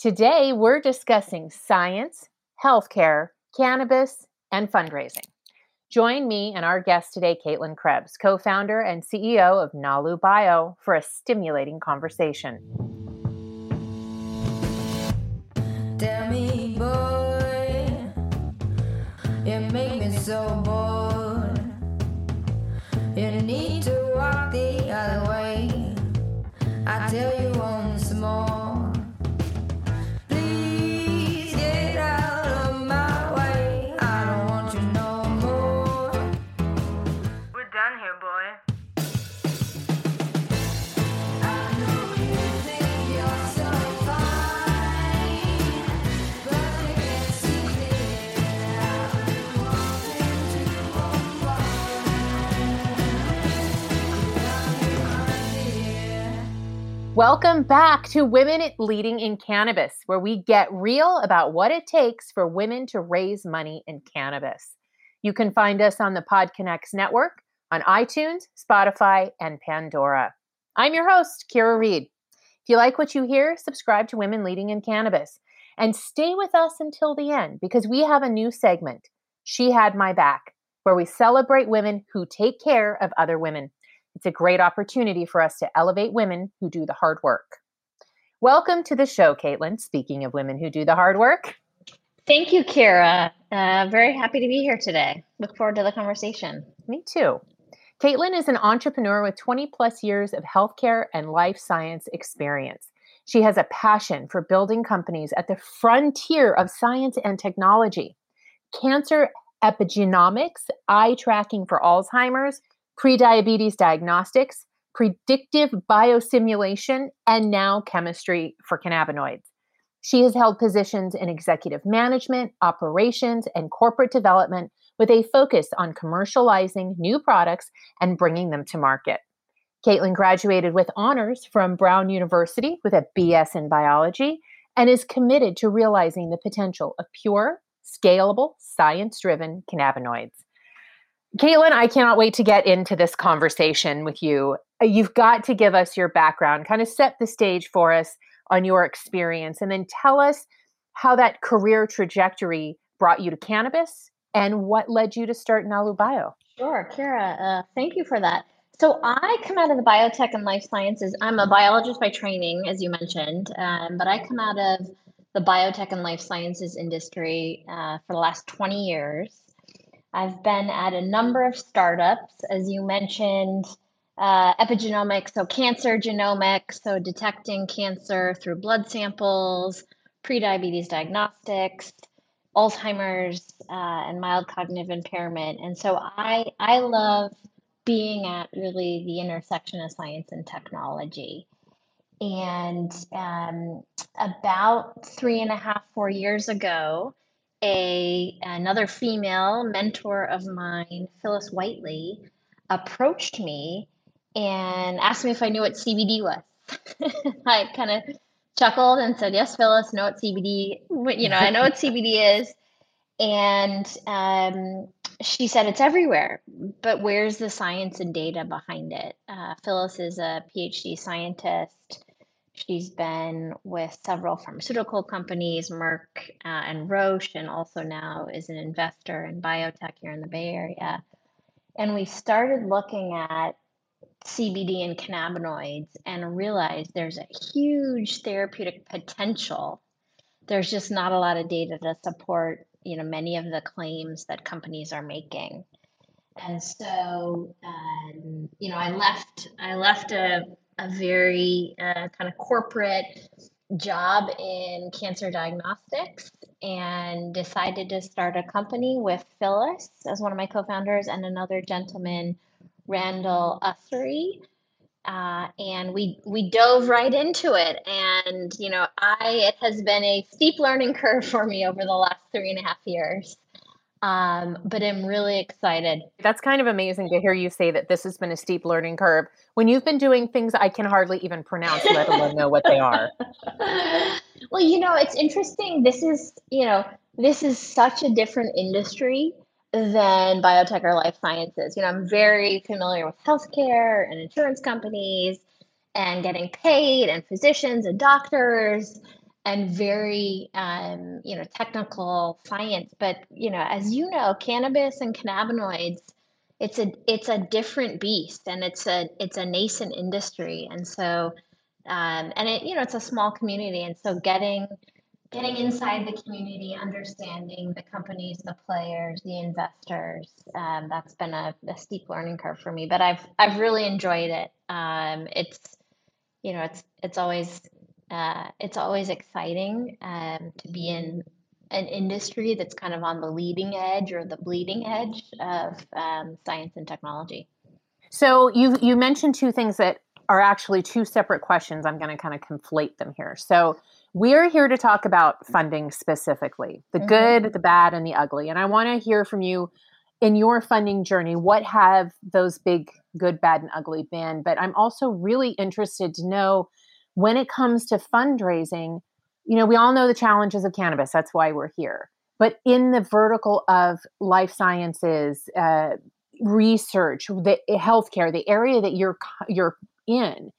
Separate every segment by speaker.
Speaker 1: Today, we're discussing science, healthcare, cannabis, and fundraising. Join me and our guest today, Caitlin Krebs, co founder and CEO of Nalu Bio, for a stimulating conversation. Welcome back to Women Leading in Cannabis, where we get real about what it takes for women to raise money in cannabis. You can find us on the PodConX network, on iTunes, Spotify, and Pandora. I'm your host, Kyra Reed. If you like what you hear, subscribe to Women Leading in Cannabis and stay with us until the end because we have a new segment, She Had My Back, where we celebrate women who take care of other women. It's a great opportunity for us to elevate women who do the hard work. Welcome to the show, Caitlin. Speaking of women who do the hard work.
Speaker 2: Thank you, Kyra. Uh, very happy to be here today. Look forward to the conversation.
Speaker 1: Me too. Caitlin is an entrepreneur with 20 plus years of healthcare and life science experience. She has a passion for building companies at the frontier of science and technology. Cancer epigenomics, eye tracking for Alzheimer's, prediabetes diagnostics, predictive biosimulation, and now chemistry for cannabinoids. She has held positions in executive management, operations, and corporate development with a focus on commercializing new products and bringing them to market. Caitlin graduated with honors from Brown University with a BS in biology and is committed to realizing the potential of pure, scalable, science driven cannabinoids. Caitlin, I cannot wait to get into this conversation with you. Uh, you've got to give us your background, kind of set the stage for us on your experience, and then tell us how that career trajectory brought you to cannabis and what led you to start Nalu Bio.
Speaker 2: Sure, Kyra, uh, thank you for that. So I come out of the biotech and life sciences. I'm a biologist by training, as you mentioned, um, but I come out of the biotech and life sciences industry uh, for the last 20 years. I've been at a number of startups, as you mentioned, uh, epigenomics, so cancer genomics, so detecting cancer through blood samples, prediabetes diagnostics, Alzheimer's, uh, and mild cognitive impairment. And so I, I love being at really the intersection of science and technology. And um, about three and a half, four years ago, a another female mentor of mine, Phyllis Whiteley, approached me and asked me if I knew what CBD was. I kind of chuckled and said, "Yes, Phyllis, know what CBD. You know, I know what CBD is." And um, she said, "It's everywhere, but where's the science and data behind it?" Uh, Phyllis is a PhD scientist She's been with several pharmaceutical companies, Merck uh, and Roche, and also now is an investor in biotech here in the Bay Area. And we started looking at CBD and cannabinoids and realized there's a huge therapeutic potential. There's just not a lot of data to support, you know, many of the claims that companies are making. And so, um, you know, I left. I left a a very uh, kind of corporate job in cancer diagnostics and decided to start a company with Phyllis as one of my co-founders and another gentleman, Randall Ussery. Uh, and we we dove right into it, and you know, I it has been a steep learning curve for me over the last three and a half years. Um, but I'm really excited.
Speaker 1: That's kind of amazing to hear you say that this has been a steep learning curve when you've been doing things I can hardly even pronounce, let alone know what they are.
Speaker 2: well, you know, it's interesting. This is, you know, this is such a different industry than biotech or life sciences. You know, I'm very familiar with healthcare and insurance companies and getting paid and physicians and doctors and very um, you know technical science but you know as you know cannabis and cannabinoids it's a it's a different beast and it's a it's a nascent industry. And so um, and it you know it's a small community. And so getting getting inside the community understanding the companies the players the investors um, that's been a, a, steep learning curve for me but i've i've really enjoyed it. Um, it's you know it's it's always uh, it's always exciting um, to be in an industry that's kind of on the leading edge or the bleeding edge of um, science and technology.
Speaker 1: So you you mentioned two things that are actually two separate questions. I'm going to kind of conflate them here. So we're here to talk about funding specifically, the mm-hmm. good, the bad, and the ugly. And I want to hear from you in your funding journey. What have those big good, bad, and ugly been? But I'm also really interested to know when it comes to fundraising, you know, we all know the challenges of cannabis. That's why we're here. But in the vertical of life sciences, uh, research, the healthcare, the area that you're you're in,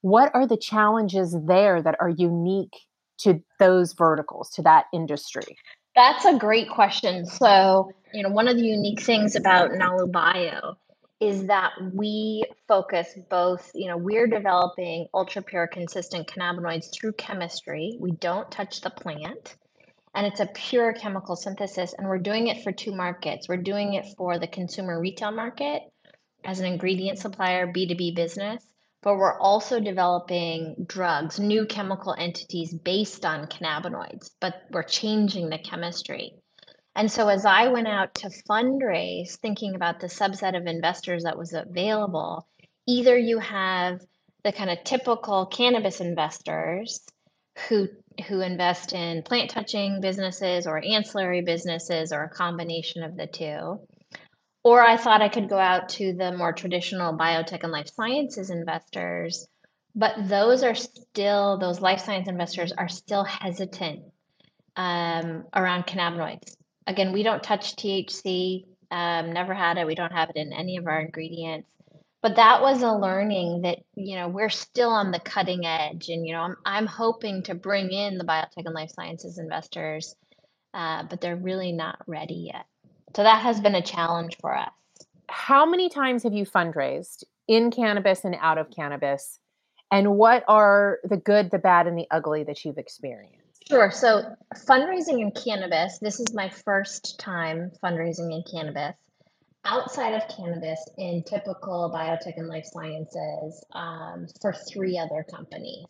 Speaker 1: what are the challenges there that are unique to those verticals, to that industry?
Speaker 2: That's a great question. So, you know, one of the unique things about Nalu Bio is that we focus both, you know, we're developing ultra pure consistent cannabinoids through chemistry. We don't touch the plant. And it's a pure chemical synthesis. And we're doing it for two markets. We're doing it for the consumer retail market as an ingredient supplier, B2B business, but we're also developing drugs, new chemical entities based on cannabinoids, but we're changing the chemistry. And so as I went out to fundraise, thinking about the subset of investors that was available, either you have the kind of typical cannabis investors who who invest in plant touching businesses or ancillary businesses or a combination of the two. Or I thought I could go out to the more traditional biotech and life sciences investors, but those are still, those life science investors are still hesitant um, around cannabinoids again, we don't touch THC, um, never had it. We don't have it in any of our ingredients. But that was a learning that, you know, we're still on the cutting edge. And, you know, I'm, I'm hoping to bring in the biotech and life sciences investors, uh, but they're really not ready yet. So that has been a challenge for us.
Speaker 1: How many times have you fundraised in cannabis and out of cannabis? And what are the good, the bad, and the ugly that you've experienced?
Speaker 2: Sure. So, fundraising in cannabis, this is my first time fundraising in cannabis. Outside of cannabis, in typical biotech and life sciences, um, for three other companies.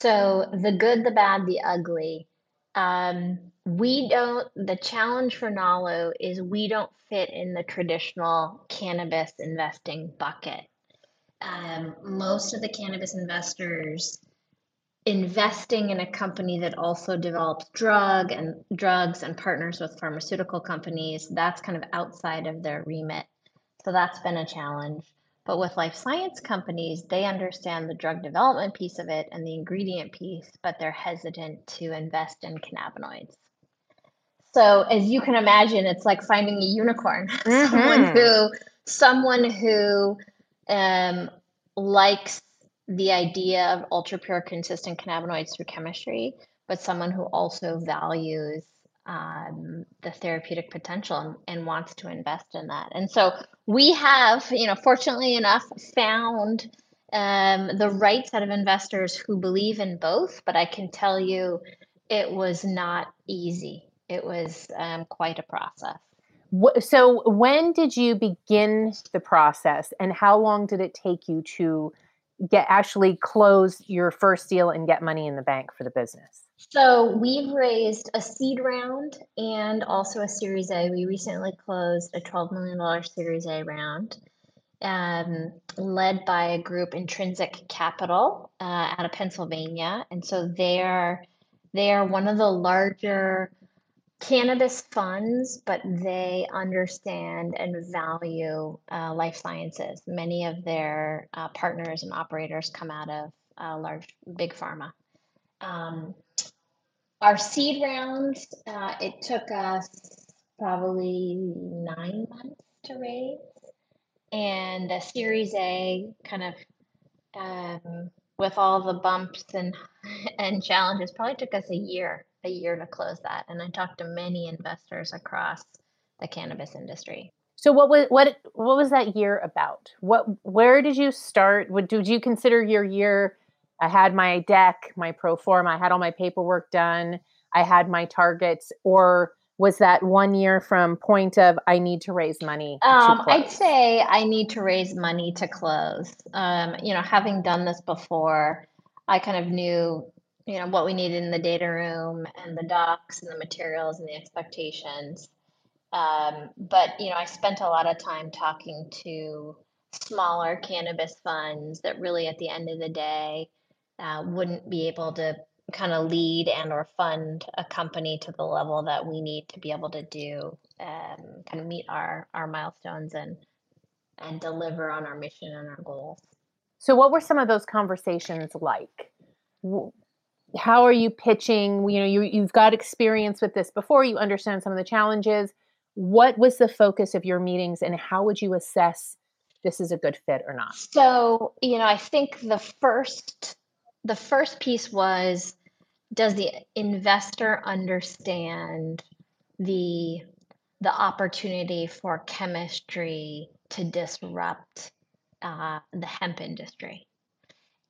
Speaker 2: So, the good, the bad, the ugly. Um, we don't, the challenge for Nalu is we don't fit in the traditional cannabis investing bucket. Um, most of the cannabis investors investing in a company that also develops drug and drugs and partners with pharmaceutical companies that's kind of outside of their remit. So that's been a challenge. But with life science companies they understand the drug development piece of it and the ingredient piece but they're hesitant to invest in cannabinoids. So as you can imagine it's like finding a unicorn. Mm-hmm. someone who someone who um, likes the idea of ultra pure consistent cannabinoids through chemistry, but someone who also values um, the therapeutic potential and, and, wants to invest in that. And so we have, you know, fortunately enough, found um, the right set of investors who believe in both. But I can tell you, it was not easy. It was um, quite a process.
Speaker 1: So, when did you begin the process, and how long did it take you to get actually close your first deal and get money in the bank for the business?
Speaker 2: So we've raised a seed round and also a Series A. We recently closed a $12 million Series A round, um, led by a group, Intrinsic Capital, uh, out of Pennsylvania. And so they're they are one of the larger cannabis funds, but they understand and value uh, life sciences. Many of their uh, partners and operators come out of uh, large, big pharma. Um, our seed rounds, uh, it took us probably nine months to raise. And a Series A kind of um, with all the bumps and and challenges, probably took us a year, a year to close that. And I talked to many investors across the cannabis industry.
Speaker 1: So what was what what was that year about? What where did you start? What did you consider your year? I had my deck, my pro form, I had all my paperwork done, I had my targets, or was that one year from point of I need to raise money?
Speaker 2: Um, I'd say I need to raise money to close. Um, you know, having done this before, I kind of knew, you know, what we needed in the data room and the docs and the materials and the expectations. Um, but you know, I spent a lot of time talking to smaller cannabis funds that really, at the end of the day, uh, wouldn't be able to kind of lead and or fund a company to the level that we need to be able to do um, kind of meet our our milestones and and deliver on our mission and our goals
Speaker 1: so what were some of those conversations like how are you pitching? You know you, you've got experience with this before you understand some of the challenges. What was the focus of your meetings and how would you assess this is a good fit or not?
Speaker 2: So you know i think the first the first piece was does the investor understand the the opportunity for chemistry to disrupt uh, the hemp industry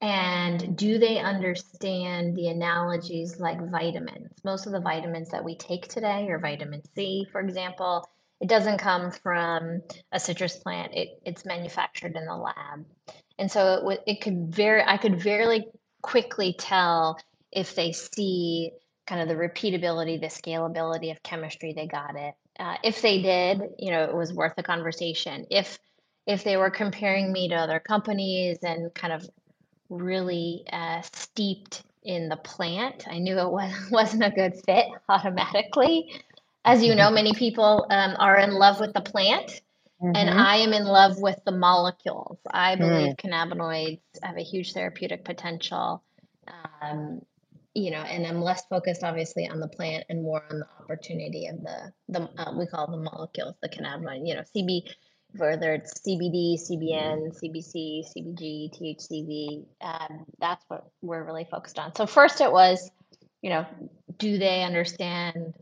Speaker 2: and do they understand the analogies like vitamins most of the vitamins that we take today or vitamin c for example it doesn't come from a citrus plant it, it's manufactured in the lab and so it, it could very i could very quickly tell if they see kind of the repeatability, the scalability of chemistry, they got it. Uh, if they did, you know, it was worth the conversation. If if they were comparing me to other companies and kind of really uh, steeped in the plant, I knew it was, wasn't a good fit automatically. As you know, many people um, are in love with the plant. Mm-hmm. And I am in love with the molecules. I believe mm. cannabinoids have a huge therapeutic potential. Um, you know, and I'm less focused obviously on the plant and more on the opportunity of the the uh, we call the molecules, the cannabinoid, you know, CB, whether it's CBD, CBN, CBC, CBG, THCV, um, that's what we're really focused on. So first it was, you know, do they understand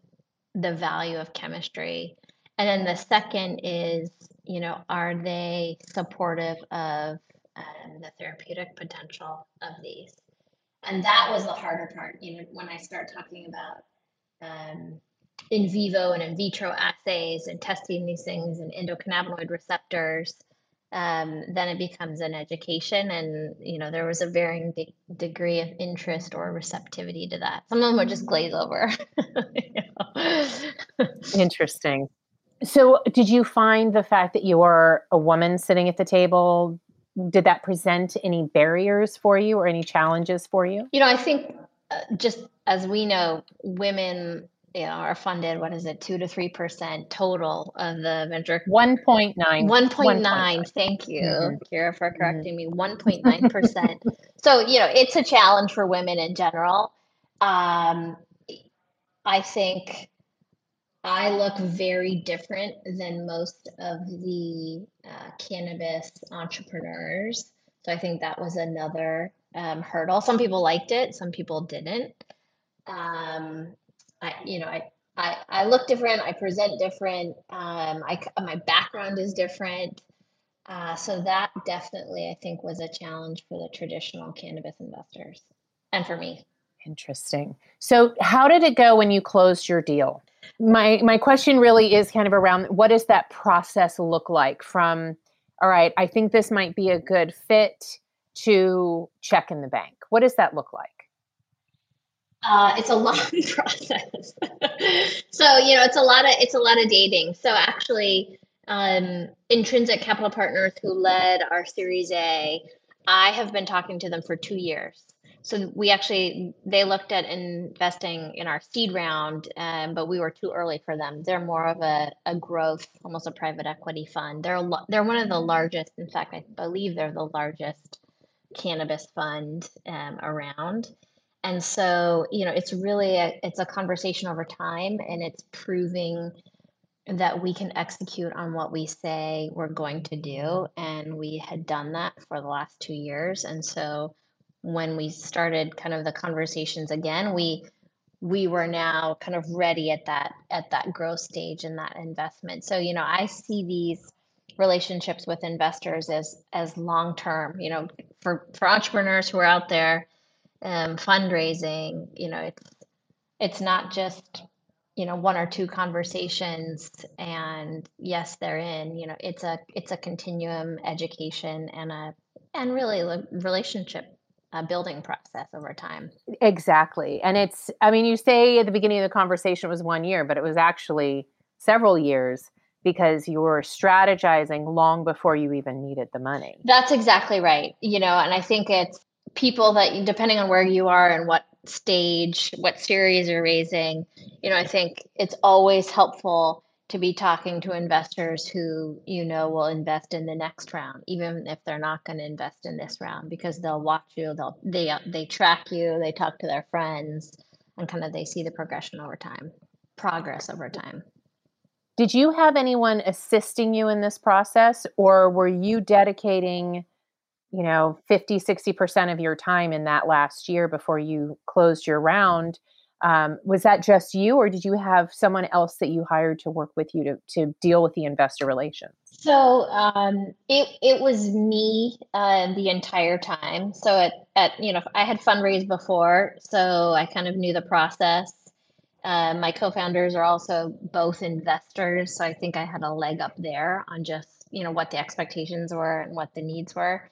Speaker 2: the value of chemistry? And then the second is, you know, are they supportive of um, the therapeutic potential of these? and that was the harder part you know when i start talking about um, in vivo and in vitro assays and testing these things and endocannabinoid receptors um, then it becomes an education. And you know there was a varying de- degree of interest or receptivity to that. Some of them would just glaze over.
Speaker 1: Interesting. So did you find the fact that you were a woman sitting at the table did that present any barriers for you or any challenges for you?
Speaker 2: You know, I think uh, just as we know, women you know, are funded, what is it, 2 to 3% total of the venture?
Speaker 1: 1.9.
Speaker 2: 1.9. Thank you, mm-hmm. Kyra, for mm-hmm. correcting mm-hmm. me. 1.9%. so, you know, it's a challenge for women in general. Um, I think I look very different than most of the uh, cannabis entrepreneurs. So I think that was another um, hurdle. Some people liked it, some people didn't. Um, I, you know, I, I, I look different. I present different. Um, I, my background is different. Uh, so that definitely, I think, was a challenge for the traditional cannabis investors and for me.
Speaker 1: Interesting. So, how did it go when you closed your deal? My my question really is kind of around what does that process look like from all right, I think this might be a good fit to check in the bank. What does that look like?
Speaker 2: Uh, it's a long process. so you know, it's a lot of it's a lot of dating. So actually, um, Intrinsic Capital Partners, who led our Series A, I have been talking to them for two years. So we actually they looked at investing in our seed round, um, but we were too early for them. They're more of a, a growth, almost a private equity fund. They're they're one of the largest. In fact, I believe they're the largest cannabis fund um, around. And so you know, it's really a, it's a conversation over time, and it's proving that we can execute on what we say we're going to do and we had done that for the last two years and so when we started kind of the conversations again, we we were now kind of ready at that at that growth stage in that investment. So, you know, I see these relationships with investors as as long term, you know, for for entrepreneurs who are out there um, fundraising, you know, it's it's not just you know one or two conversations and yes they're in you know it's a it's a continuum education and a and really a relationship uh, building process over time.
Speaker 1: Exactly and it's i mean you say at the beginning of the conversation it was one year but it was actually several years because you were strategizing long before you even needed the money.
Speaker 2: That's exactly right you know and i think it's people that depending on where you are and what stage, what series you're raising, you know, I think it's always helpful to be talking to investors who you know will invest in the next round, even if they're not going to invest in this round, because they'll watch you, they'll they they track you, they talk to their friends, and kind of they see the progression over time, progress over time.
Speaker 1: Did you have anyone assisting you in this process, or were you dedicating? You know 50 60% of your time in that last year before you closed your round um, was that just you or did you have someone else that you hired to work with you to, to deal with the investor relations?
Speaker 2: So um, it, it was me uh, the entire time. So at, at you know i had fundraised before so i kind of knew the process. Uh, my co-founders are also both investors so i think i had a leg up there on just you know what the expectations were and what the needs were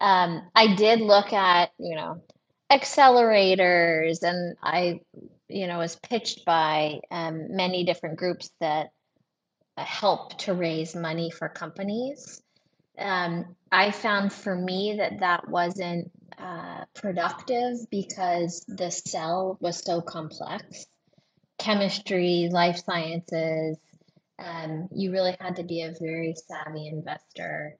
Speaker 2: um, I did look at, you know, accelerators and I, you know, was pitched by um, many different groups that help to raise money for companies. Um, I found for me that that wasn't uh, productive because the sell was so complex. Chemistry, life sciences, um, you really had to be a very savvy investor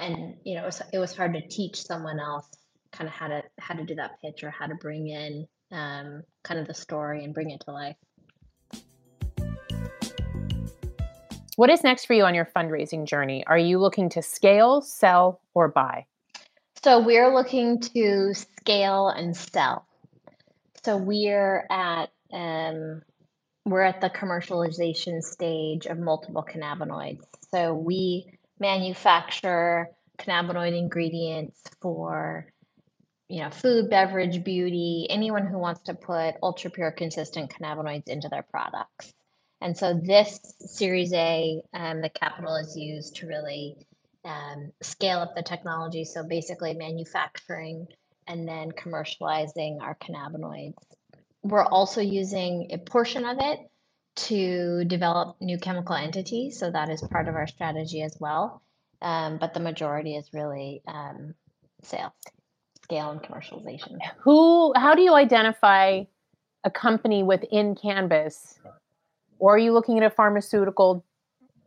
Speaker 2: and you know it was, it was hard to teach someone else kind of how to how to do that pitch or how to bring in um, kind of the story and bring it to life.
Speaker 1: What is next for you on your fundraising journey? Are you looking to scale sell or buy?
Speaker 2: So we're looking to scale and sell. So we're at um, we're at the commercialization stage of multiple cannabinoids. So we manufacture cannabinoid ingredients for you know food beverage beauty anyone who wants to put ultra pure consistent cannabinoids into their products. And so this series a um, the capital is used to really um, scale up the technology. So basically manufacturing and then commercializing our cannabinoids. We're also using a portion of it to develop new chemical entities. So that is part of our strategy as well. Um, but the majority is really um, sales, scale, and commercialization.
Speaker 1: Who? How do you identify a company within cannabis? or are you looking at a pharmaceutical?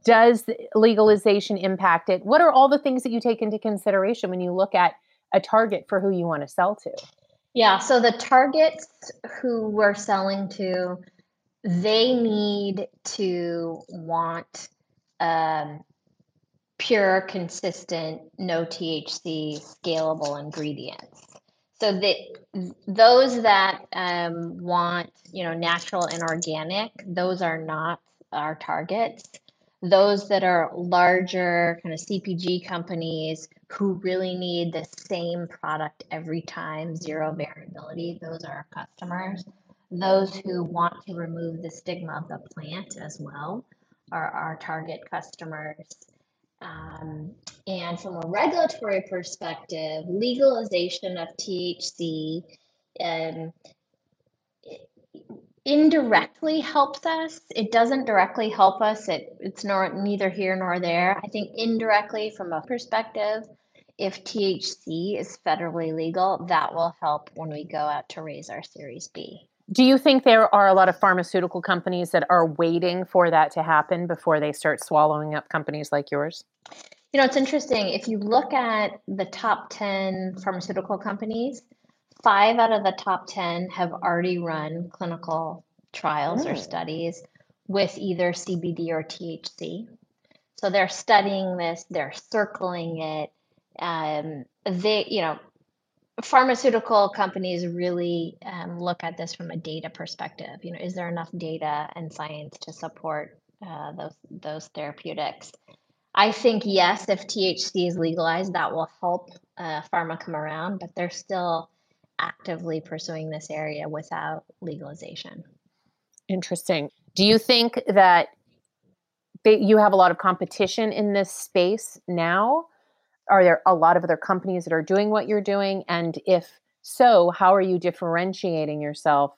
Speaker 1: Does legalization impact it? What are all the things that you take into consideration when you look at a target for who you want to sell to?
Speaker 2: Yeah, so the targets who we're selling to they need to want um, pure, consistent, no THC, scalable ingredients. So that those that um, want, you know, natural and organic, those are not our targets. Those that are larger kind of CPG companies who really need the same product every time, zero variability, those are our customers. Those who want to remove the stigma of the plant as well are our target customers. Um, and from a regulatory perspective, legalization of THC um, indirectly helps us. It doesn't directly help us. It, it's nor, neither here nor there. I think indirectly, from a perspective, if THC is federally legal, that will help when we go out to raise our Series B.
Speaker 1: Do you think there are a lot of pharmaceutical companies that are waiting for that to happen before they start swallowing up companies like yours?
Speaker 2: You know, it's interesting. If you look at the top 10 pharmaceutical companies, five out of the top 10 have already run clinical trials mm. or studies with either CBD or THC. So they're studying this, they're circling it. Um, they, you know, pharmaceutical companies really um, look at this from a data perspective. You know, is there enough data and science to support uh, those those therapeutics? I think yes, if THC is legalized, that will help uh, pharma come around, but they're still actively pursuing this area without legalization.
Speaker 1: Interesting. Do you think that you have a lot of competition in this space now? Are there a lot of other companies that are doing what you're doing? And if so, how are you differentiating yourself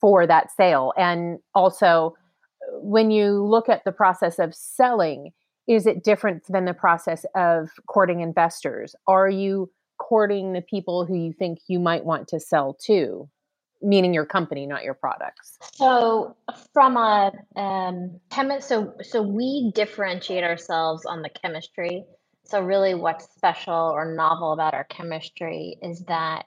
Speaker 1: for that sale? And also, when you look at the process of selling, is it different than the process of courting investors? Are you courting the people who you think you might want to sell to? meaning your company, not your products?
Speaker 2: So, from a um, chemist, so so we differentiate ourselves on the chemistry. So, really, what's special or novel about our chemistry is that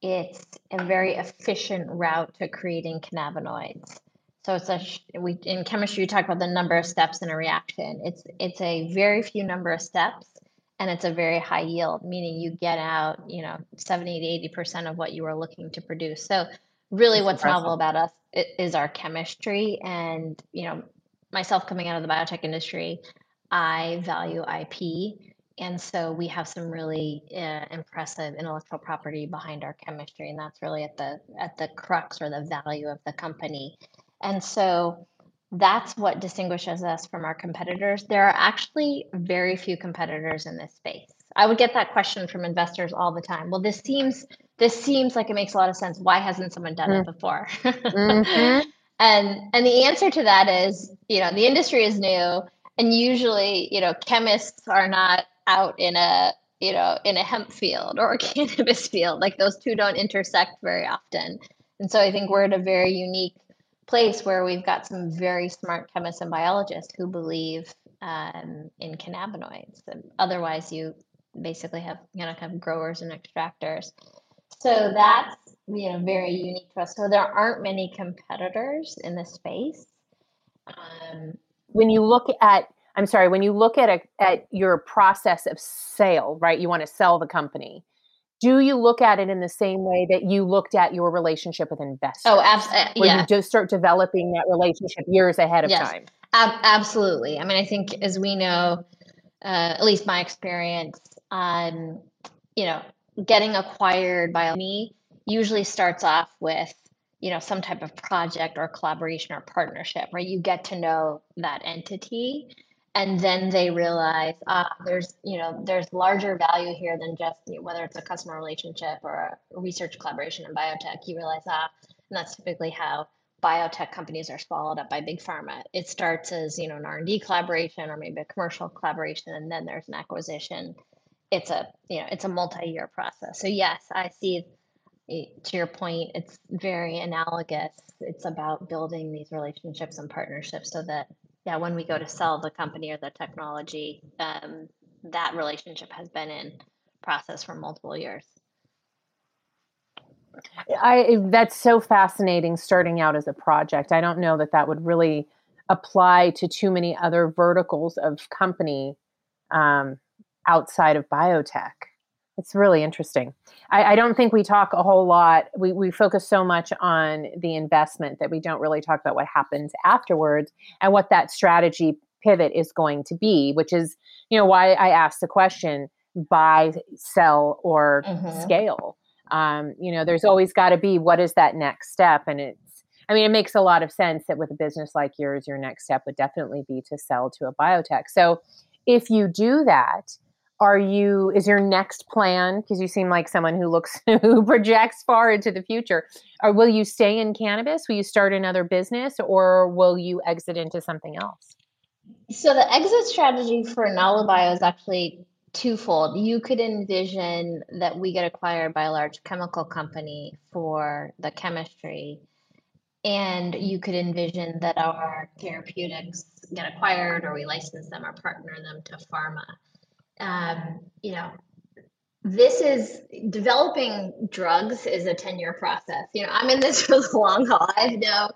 Speaker 2: it's a very efficient route to creating cannabinoids. So it's a we in chemistry you talk about the number of steps in a reaction. It's it's a very few number of steps and it's a very high yield, meaning you get out, you know, 70 to 80% of what you are looking to produce. So really That's what's impressive. novel about us is our chemistry and, you know, myself coming out of the biotech industry, I value IP. And so we have some really uh, impressive intellectual property behind our chemistry, and that's really at the at the crux or the value of the company. And so that's what distinguishes us from our competitors. There are actually very few competitors in this space. I would get that question from investors all the time. Well, this seems this seems like it makes a lot of sense. Why hasn't someone done mm. it before? mm-hmm. And and the answer to that is, you know, the industry is new and usually, you know, chemists are not out in a, you know, in a hemp field or a cannabis field. Like those two don't intersect very often. And so I think we're at a very unique place where we've got some very smart chemists and biologists who believe um, in cannabinoids. Otherwise, you basically have you know kind of growers and extractors. So that's you know very unique to us. So there aren't many competitors in the space.
Speaker 1: Um, when you look at I'm sorry, when you look at a, at your process of sale, right? You want to sell the company do you look at it in the same way that you looked at your relationship with investors?
Speaker 2: Oh, absolutely.
Speaker 1: Where yeah. you just start developing that relationship years ahead of yes. time.
Speaker 2: Ab- absolutely. I mean, I think as we know, uh, at least my experience, um, you know, getting acquired by me usually starts off with you know some type of project or collaboration or partnership right you get to know that entity and then they realize uh, there's you know there's larger value here than just you know, whether it's a customer relationship or a research collaboration in biotech you realize ah and that's typically how biotech companies are swallowed up by big pharma. It starts as you know an r&d collaboration or maybe a commercial collaboration and then there's an acquisition. It's a you know it's a multi-year process. So yes i see to your point it's very analogous. It's about building these relationships and partnerships so that yeah, when we go to sell the company or the technology, um, that relationship has been in process for multiple years.
Speaker 1: I that's so fascinating starting out as a project. I don't know that that would really apply to too many other verticals of company um, outside of biotech. It's really interesting. I, I, don't think we talk a whole lot. We, we focus so much on the investment that we don't really talk about what happens afterwards and what that strategy pivot is going to be, which is, you know, why I asked the question buy, sell, or mm-hmm. scale. Um, you know, there's always got to be what is that next step? And it's, I mean, it makes a lot of sense that with a business like yours, your next step would definitely be to sell to a biotech. So if you do that, are you is your next plan because you seem like someone who looks who projects far into the future or will you stay in cannabis? Will you start another business or will you exit into something else?
Speaker 2: So the exit strategy for NaluBio is actually twofold. You could envision that we get acquired by a large chemical company for the chemistry and you could envision that our therapeutics get acquired or we license them or partner them to pharma um, you know, this is developing drugs is a 10 year process. You know, I'm in this for the long haul. I know,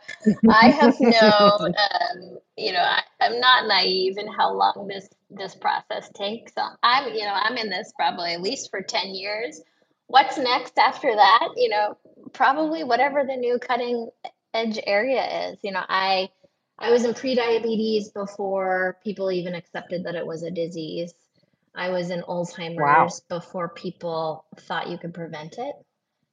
Speaker 2: I have no, um, you know, I, I'm not naive in how long this, this process takes. So I'm, you know, I'm in this probably at least for 10 years what's next after that? You know, probably whatever the new cutting edge area is. You know, I I was in pre-diabetes before people even accepted that it was a disease. I was in Alzheimer's wow. before people thought you could prevent it.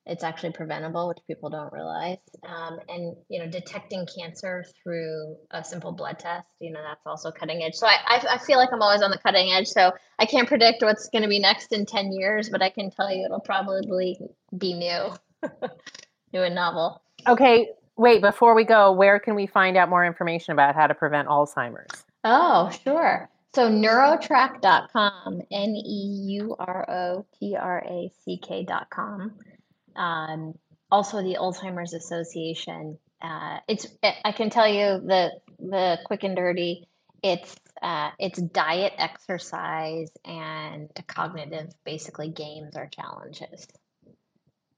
Speaker 2: It's actually preventable, which people don't realize. Um, and you know, detecting cancer through a simple blood test, you know, that's also cutting edge. So I, I, I feel like I'm always on the cutting edge. So I can't predict what's going to be next in ten years, but I can tell you it'll probably be new, new and novel.
Speaker 1: Okay, wait. Before we go, where can we find out more information about how to prevent Alzheimer's?
Speaker 2: Oh, sure. So neurotrack.com, N E U R O T R A C K.com um, also the Alzheimer's Association. Uh, it's I can tell you the the quick and dirty. It's uh, it's diet, exercise, and cognitive, basically games or challenges.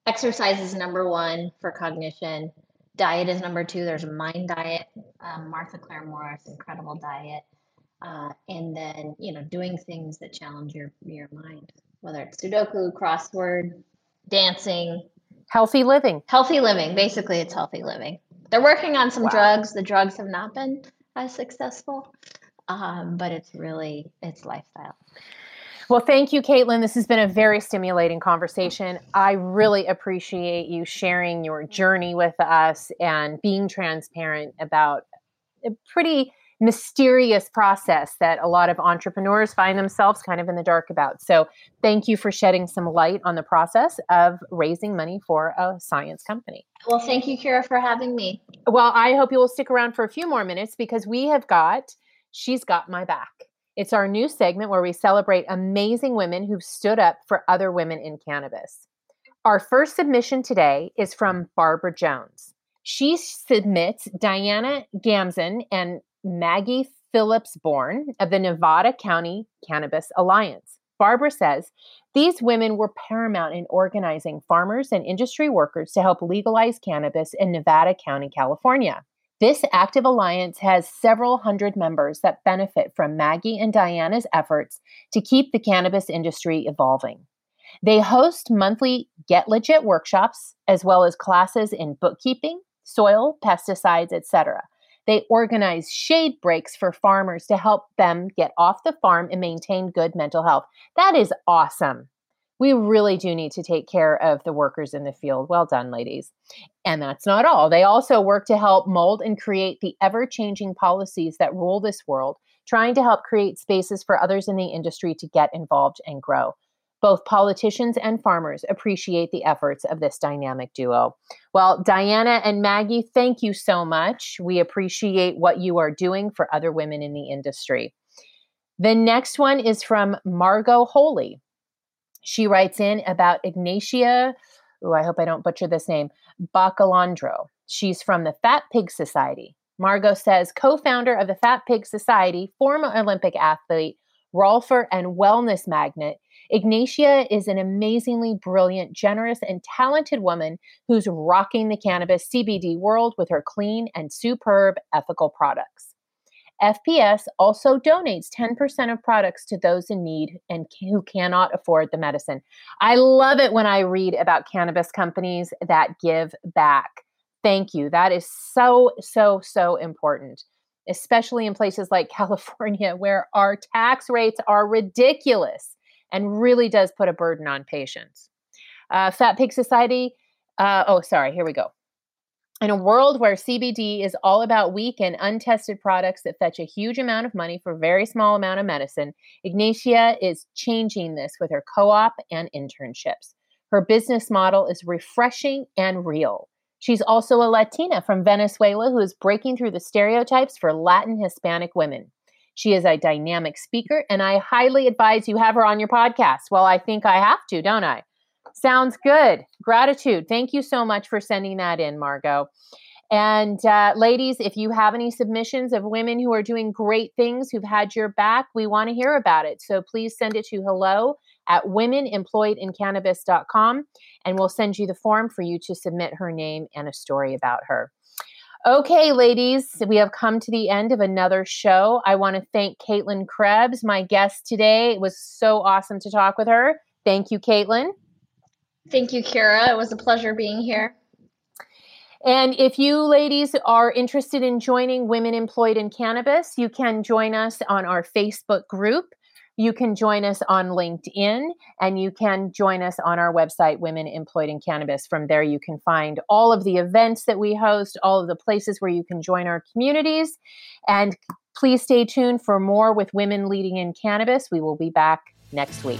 Speaker 2: Exercise is number one for cognition. Diet is number two. There's a mind diet, um, Martha Clare Morris, incredible diet, uh, and then you know doing things that challenge your your mind, whether it's Sudoku, crossword, dancing,
Speaker 1: healthy living.
Speaker 2: Healthy living. Basically, it's healthy living. They're working on some wow. drugs. The drugs have not been as successful, um, but it's really it's lifestyle.
Speaker 1: Well, thank you, Caitlin. This has been a very stimulating conversation. I really appreciate you sharing your journey with us and being transparent about a pretty mysterious process that a lot of entrepreneurs find themselves kind of in the dark about. So, thank you for shedding some light on the process of raising money for a science company.
Speaker 2: Well, thank you, Kyra, for having me.
Speaker 1: Well, I hope you will stick around for a few more minutes because we have got She's Got My Back. It's our new segment where we celebrate amazing women who've stood up for other women in cannabis. Our first submission today is from Barbara Jones. She submits Diana Gamzon and Maggie Phillips Born of the Nevada County Cannabis Alliance. Barbara says these women were paramount in organizing farmers and industry workers to help legalize cannabis in Nevada County, California. This active alliance has several hundred members that benefit from Maggie and Diana's efforts to keep the cannabis industry evolving. They host monthly Get Legit workshops as well as classes in bookkeeping, soil, pesticides, etc. They organize shade breaks for farmers to help them get off the farm and maintain good mental health. That is awesome. We really do need to take care of the workers in the field. Well done, ladies. And that's not all. They also work to help mold and create the ever changing policies that rule this world, trying to help create spaces for others in the industry to get involved and grow. Both politicians and farmers appreciate the efforts of this dynamic duo. Well, Diana and Maggie, thank you so much. We appreciate what you are doing for other women in the industry. The next one is from Margot Holy. She writes in about Ignatia, oh, I hope I don't butcher this name, Bacalandro. She's from the Fat Pig Society. Margot says, co founder of the Fat Pig Society, former Olympic athlete, rolfer, and wellness magnet, Ignatia is an amazingly brilliant, generous, and talented woman who's rocking the cannabis CBD world with her clean and superb ethical products. FPS also donates 10% of products to those in need and who cannot afford the medicine. I love it when I read about cannabis companies that give back. Thank you. That is so, so, so important, especially in places like California where our tax rates are ridiculous and really does put a burden on patients. Uh, Fat Pig Society, uh, oh, sorry, here we go. In a world where CBD is all about weak and untested products that fetch a huge amount of money for a very small amount of medicine, Ignatia is changing this with her co op and internships. Her business model is refreshing and real. She's also a Latina from Venezuela who is breaking through the stereotypes for Latin Hispanic women. She is a dynamic speaker, and I highly advise you have her on your podcast. Well, I think I have to, don't I? Sounds good. Gratitude. Thank you so much for sending that in, Margot. And uh, ladies, if you have any submissions of women who are doing great things, who've had your back, we want to hear about it. So please send it to hello at womenemployedincannabis.com and we'll send you the form for you to submit her name and a story about her. Okay, ladies, we have come to the end of another show. I want to thank Caitlin Krebs, my guest today. It was so awesome to talk with her. Thank you, Caitlin.
Speaker 2: Thank you, Kyra. It was a pleasure being here.
Speaker 1: And if you ladies are interested in joining Women Employed in Cannabis, you can join us on our Facebook group. You can join us on LinkedIn and you can join us on our website, Women Employed in Cannabis. From there, you can find all of the events that we host, all of the places where you can join our communities. And please stay tuned for more with Women Leading in Cannabis. We will be back next week.